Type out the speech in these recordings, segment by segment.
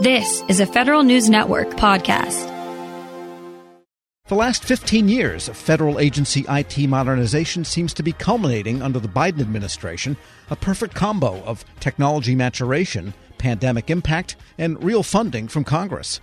This is a Federal News Network podcast. The last 15 years of federal agency IT modernization seems to be culminating under the Biden administration, a perfect combo of technology maturation, pandemic impact, and real funding from Congress.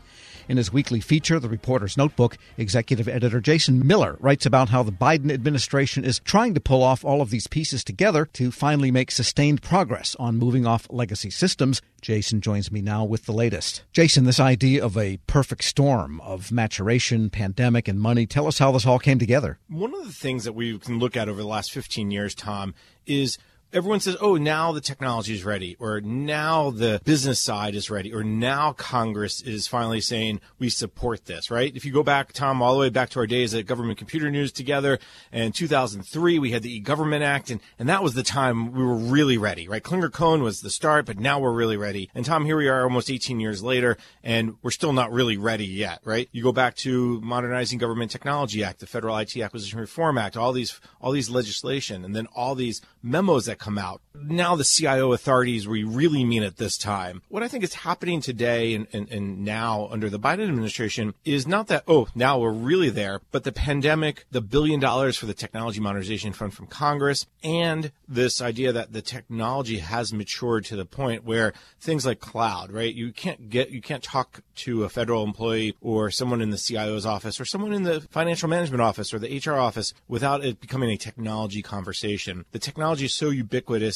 In his weekly feature, The Reporter's Notebook, executive editor Jason Miller writes about how the Biden administration is trying to pull off all of these pieces together to finally make sustained progress on moving off legacy systems. Jason joins me now with the latest. Jason, this idea of a perfect storm of maturation, pandemic, and money, tell us how this all came together. One of the things that we can look at over the last 15 years, Tom, is everyone says, oh, now the technology is ready, or now the business side is ready, or now Congress is finally saying we support this, right? If you go back, Tom, all the way back to our days at Government Computer News together, and 2003, we had the e-government act, and, and that was the time we were really ready, right? Clinger-Cohen was the start, but now we're really ready. And Tom, here we are almost 18 years later, and we're still not really ready yet, right? You go back to Modernizing Government Technology Act, the Federal IT Acquisition Reform Act, all these, all these legislation, and then all these memos that come out. Now the CIO authorities, we really mean it this time. What I think is happening today and, and, and now under the Biden administration is not that, oh, now we're really there, but the pandemic, the billion dollars for the Technology Modernization Fund from Congress, and this idea that the technology has matured to the point where things like cloud, right? You can't get, you can't talk to a federal employee or someone in the CIO's office or someone in the financial management office or the HR office without it becoming a technology conversation. The technology is so.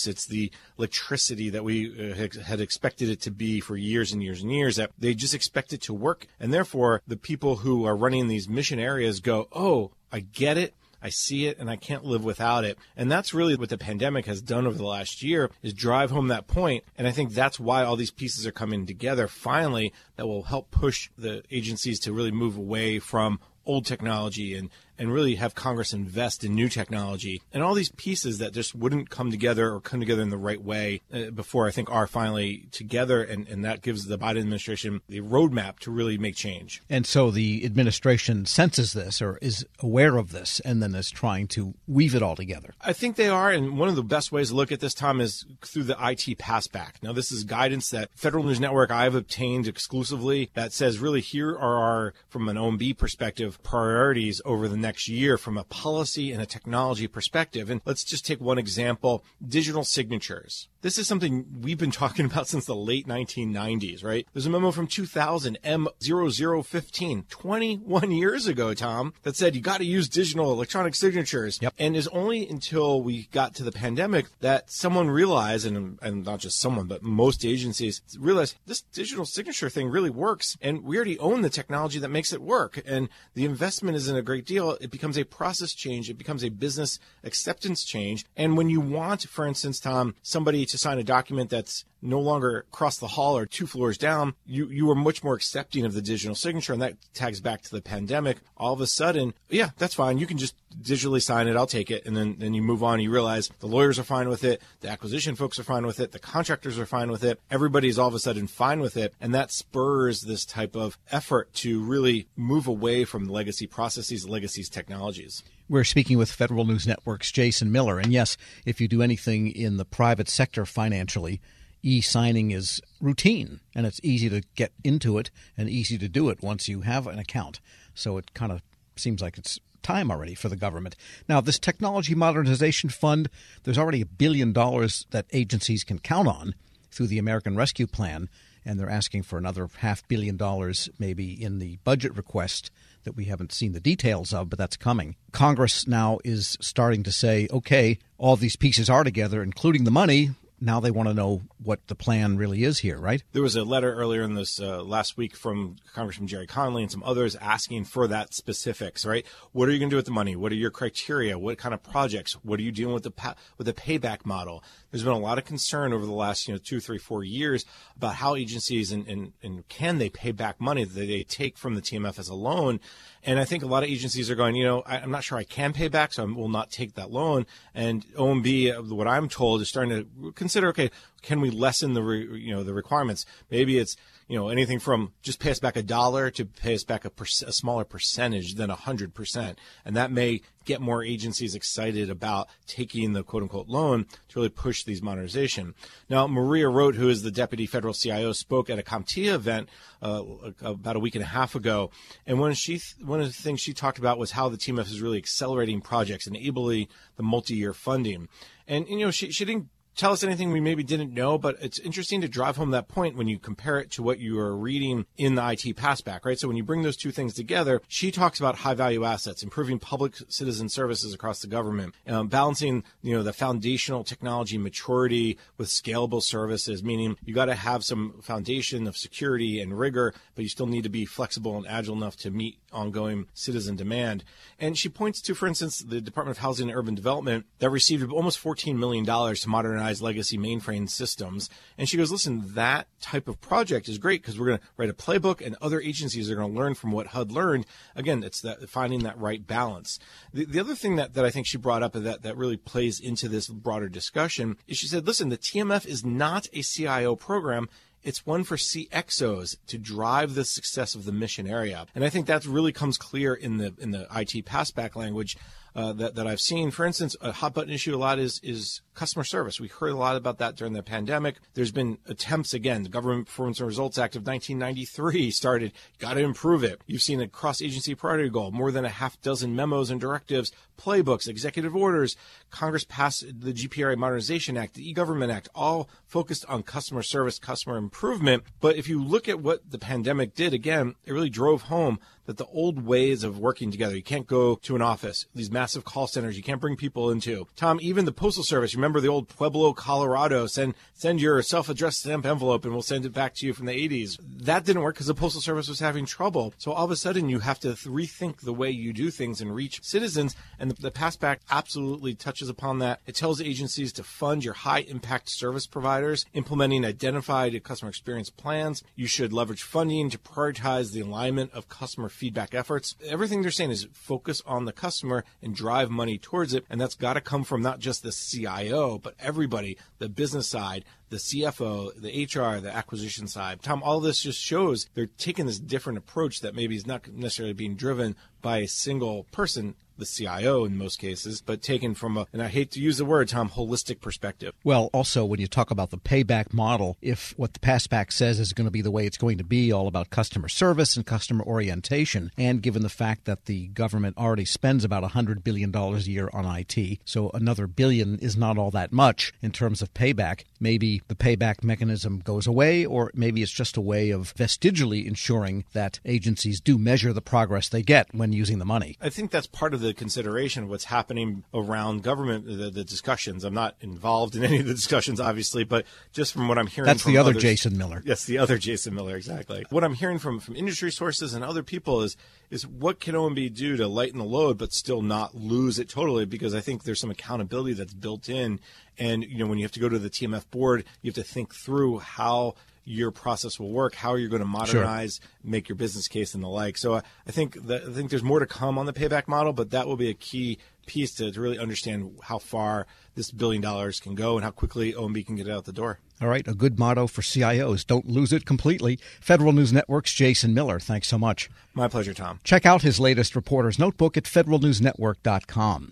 It's the electricity that we uh, had expected it to be for years and years and years that they just expect it to work. And therefore, the people who are running these mission areas go, Oh, I get it. I see it and I can't live without it. And that's really what the pandemic has done over the last year is drive home that point. And I think that's why all these pieces are coming together finally that will help push the agencies to really move away from old technology and and really have Congress invest in new technology and all these pieces that just wouldn't come together or come together in the right way uh, before I think are finally together. And, and that gives the Biden administration the roadmap to really make change. And so the administration senses this or is aware of this and then is trying to weave it all together. I think they are. And one of the best ways to look at this, Tom, is through the IT passback. Now, this is guidance that Federal News Network I've obtained exclusively that says really here are our, from an OMB perspective, priorities over the next next year from a policy and a technology perspective. And let's just take one example digital signatures. This is something we've been talking about since the late 1990s, right? There's a memo from 2000, M0015, 21 years ago, Tom, that said you got to use digital electronic signatures. Yep. And it's only until we got to the pandemic that someone realized, and, and not just someone, but most agencies realized this digital signature thing really works. And we already own the technology that makes it work. And the investment isn't a great deal. It becomes a process change. It becomes a business acceptance change. And when you want, for instance, Tom, somebody to sign a document that's no longer across the hall or two floors down, you, you are much more accepting of the digital signature. And that tags back to the pandemic. All of a sudden, yeah, that's fine. You can just digitally sign it. I'll take it. And then, then you move on. You realize the lawyers are fine with it. The acquisition folks are fine with it. The contractors are fine with it. Everybody's all of a sudden fine with it. And that spurs this type of effort to really move away from legacy processes, legacies technologies. We're speaking with Federal News Network's Jason Miller. And yes, if you do anything in the private sector financially, e signing is routine and it's easy to get into it and easy to do it once you have an account. So it kind of seems like it's time already for the government. Now, this Technology Modernization Fund, there's already a billion dollars that agencies can count on through the American Rescue Plan, and they're asking for another half billion dollars maybe in the budget request that we haven't seen the details of, but that's coming. Congress now is starting to say, okay, all these pieces are together, including the money now they want to know what the plan really is here, right? There was a letter earlier in this uh, last week from Congressman Gerry Connolly and some others asking for that specifics, right? What are you going to do with the money? What are your criteria? What kind of projects? What are you doing with the pa- with the payback model? There's been a lot of concern over the last you know two, three, four years about how agencies and, and, and can they pay back money that they take from the TMF as a loan. And I think a lot of agencies are going, you know, I, am not sure I can pay back, so I will not take that loan. And OMB, what I'm told, is starting to consider, okay, can we lessen the re, you know the requirements? Maybe it's you know anything from just pay us back a dollar to pay us back a, per, a smaller percentage than hundred percent, and that may get more agencies excited about taking the quote unquote loan to really push these modernization. Now, Maria Roat, who is the deputy federal CIO, spoke at a CompTIA event uh, about a week and a half ago, and one she one of the things she talked about was how the TMF is really accelerating projects, enabling the multi-year funding. And you know, she she didn't tell us anything we maybe didn't know, but it's interesting to drive home that point when you compare it to what you are reading in the IT passback, right? So when you bring those two things together, she talks about high value assets, improving public citizen services across the government, um, balancing, you know, the foundational technology maturity with scalable services, meaning you got to have some foundation of security and rigor, but you still need to be flexible and agile enough to meet ongoing citizen demand. And she points to, for instance, the Department of Housing and Urban Development that received almost $14 million to modernize legacy mainframe systems. And she goes, listen, that type of project is great because we're going to write a playbook and other agencies are going to learn from what HUD learned. Again, it's that finding that right balance. The, the other thing that, that I think she brought up that, that really plays into this broader discussion is she said, listen, the TMF is not a CIO program it's one for CXOs to drive the success of the mission area. And I think that really comes clear in the in the IT passback language uh, that, that I've seen. For instance, a hot button issue a lot is is customer service. We heard a lot about that during the pandemic. There's been attempts again. The Government Performance and Results Act of 1993 started. Got to improve it. You've seen a cross agency priority goal, more than a half dozen memos and directives, playbooks, executive orders. Congress passed the GPRA Modernization Act, the E-Government Act, all focused on customer service, customer improvement. But if you look at what the pandemic did, again, it really drove home that the old ways of working together, you can't go to an office, these massive call centers, you can't bring people into. Tom, even the Postal Service, remember the old Pueblo, Colorado, send send your self-addressed stamp envelope and we'll send it back to you from the 80s. That didn't work because the Postal Service was having trouble. So all of a sudden you have to rethink the way you do things and reach citizens. And the, the Passback absolutely touches upon that. It tells agencies to fund your high impact service providers, implementing identified customer experience plans. You should leverage funding to prioritize the alignment of customer feedback efforts. Everything they're saying is focus on the customer and drive money towards it. And that's got to come from not just the CIO, but everybody, the business side, the CFO, the HR, the acquisition side. Tom, all this just shows they're taking this different approach that maybe is not necessarily being driven by a single person the CIO in most cases, but taken from a, and I hate to use the word, Tom, holistic perspective. Well, also, when you talk about the payback model, if what the passback says is going to be the way it's going to be, all about customer service and customer orientation, and given the fact that the government already spends about $100 billion a year on IT, so another billion is not all that much in terms of payback, maybe the payback mechanism goes away, or maybe it's just a way of vestigially ensuring that agencies do measure the progress they get when using the money. I think that's part of the the consideration of what's happening around government, the, the, discussions. I'm not involved in any of the discussions, obviously, but just from what I'm hearing, that's the other others, Jason Miller. Yes, the other Jason Miller, exactly. What I'm hearing from from industry sources and other people is is what can OMB do to lighten the load, but still not lose it totally? Because I think there's some accountability that's built in, and you know when you have to go to the TMF board, you have to think through how your process will work, how you're going to modernize, sure. make your business case, and the like. So I, I think that, I think there's more to come on the payback model, but that will be a key piece to, to really understand how far this billion dollars can go and how quickly OMB can get it out the door. All right, a good motto for CIOs. Don't lose it completely. Federal News Network's Jason Miller. Thanks so much. My pleasure, Tom. Check out his latest reporter's notebook at federalnewsnetwork.com.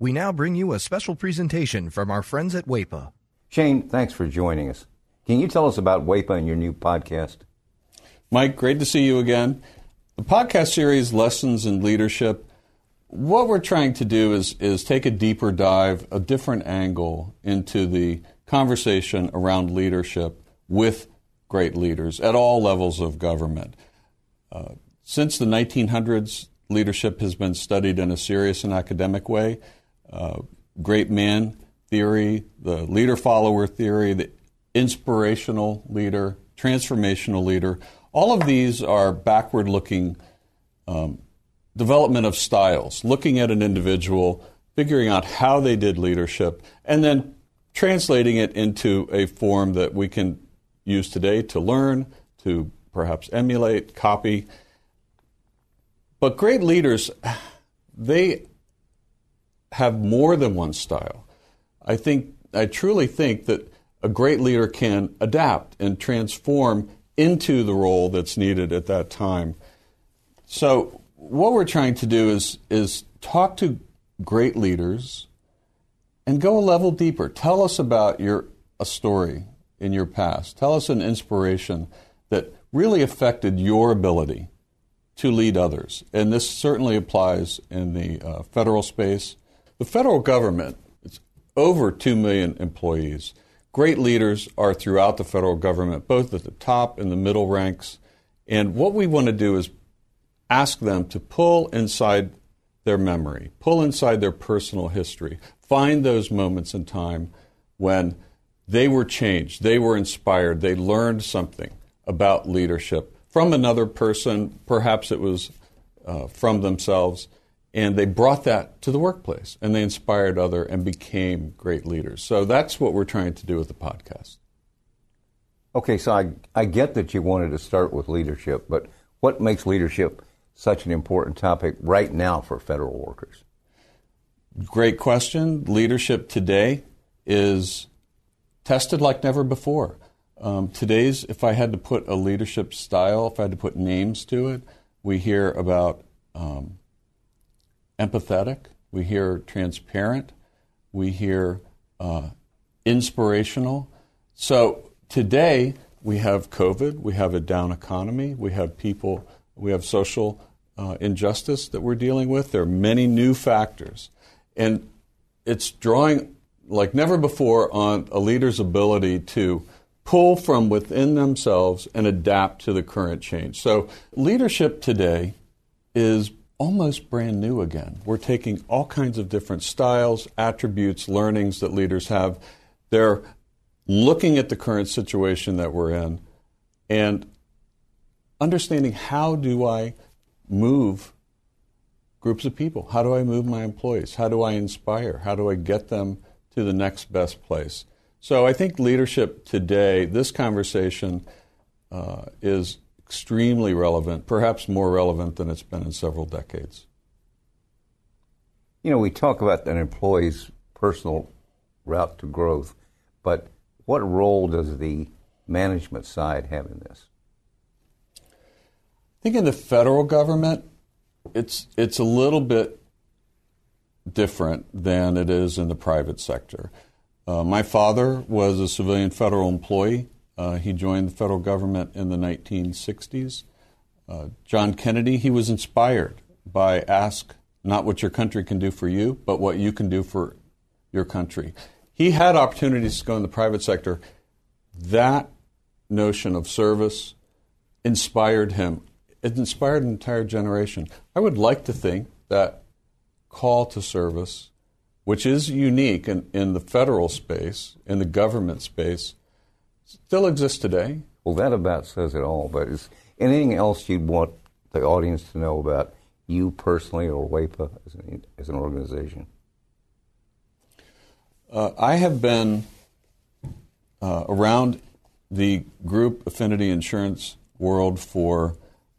We now bring you a special presentation from our friends at WAEPA. Shane, thanks for joining us. Can you tell us about WAEPA and your new podcast? Mike, great to see you again. The podcast series, Lessons in Leadership, what we're trying to do is, is take a deeper dive, a different angle into the conversation around leadership with great leaders at all levels of government. Uh, since the 1900s, leadership has been studied in a serious and academic way. Uh, great man theory, the leader follower theory, the inspirational leader, transformational leader. All of these are backward looking um, development of styles, looking at an individual, figuring out how they did leadership, and then translating it into a form that we can use today to learn, to perhaps emulate, copy. But great leaders, they have more than one style. I think, I truly think that a great leader can adapt and transform into the role that's needed at that time. So, what we're trying to do is, is talk to great leaders and go a level deeper. Tell us about your a story in your past. Tell us an inspiration that really affected your ability to lead others. And this certainly applies in the uh, federal space. The federal government, it's over 2 million employees. Great leaders are throughout the federal government, both at the top and the middle ranks. And what we want to do is ask them to pull inside their memory, pull inside their personal history, find those moments in time when they were changed, they were inspired, they learned something about leadership from another person, perhaps it was uh, from themselves, and they brought that to the workplace and they inspired other and became great leaders. So that's what we're trying to do with the podcast. Okay, so I, I get that you wanted to start with leadership, but what makes leadership such an important topic right now for federal workers? Great question. Leadership today is tested like never before. Um, today's, if I had to put a leadership style, if I had to put names to it, we hear about um, empathetic, we hear transparent, we hear uh, inspirational. So today we have COVID, we have a down economy, we have people, we have social uh, injustice that we're dealing with. There are many new factors. And it's drawing like never before on a leader's ability to pull from within themselves and adapt to the current change. So, leadership today is almost brand new again. We're taking all kinds of different styles, attributes, learnings that leaders have. They're looking at the current situation that we're in and understanding how do I move groups of people? How do I move my employees? How do I inspire? How do I get them to the next best place? So I think leadership today, this conversation uh, is extremely relevant, perhaps more relevant than it's been in several decades. You know, we talk about an employee's personal route to growth, but what role does the management side have in this? I think in the federal government, it's it's a little bit different than it is in the private sector. Uh, my father was a civilian federal employee. Uh, he joined the federal government in the 1960s. Uh, John Kennedy, he was inspired by ask not what your country can do for you, but what you can do for your country. He had opportunities to go in the private sector. That notion of service inspired him. It inspired an entire generation. I would like to think that call to service which is unique in, in the federal space, in the government space, still exists today. Well, that about says it all. But is anything else you'd want the audience to know about you personally or WAEPA as an, as an organization? Uh, I have been uh, around the group affinity insurance world for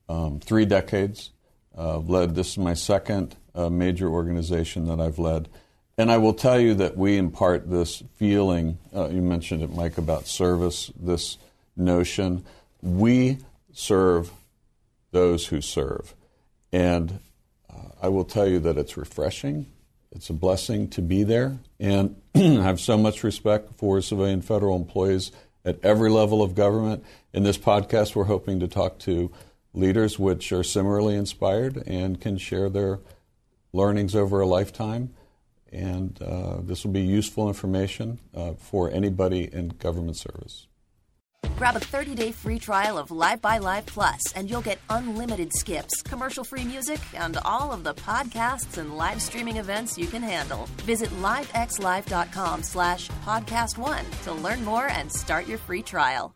um, three decades. Uh, led this is my second uh, major organization that I've led. And I will tell you that we impart this feeling, uh, you mentioned it, Mike, about service, this notion. We serve those who serve. And uh, I will tell you that it's refreshing. It's a blessing to be there. And I have so much respect for civilian federal employees at every level of government. In this podcast, we're hoping to talk to leaders which are similarly inspired and can share their learnings over a lifetime and uh, this will be useful information uh, for anybody in government service. Grab a 30-day free trial of Live by Live Plus, and you'll get unlimited skips, commercial-free music, and all of the podcasts and live streaming events you can handle. Visit livexlive.com slash podcast one to learn more and start your free trial.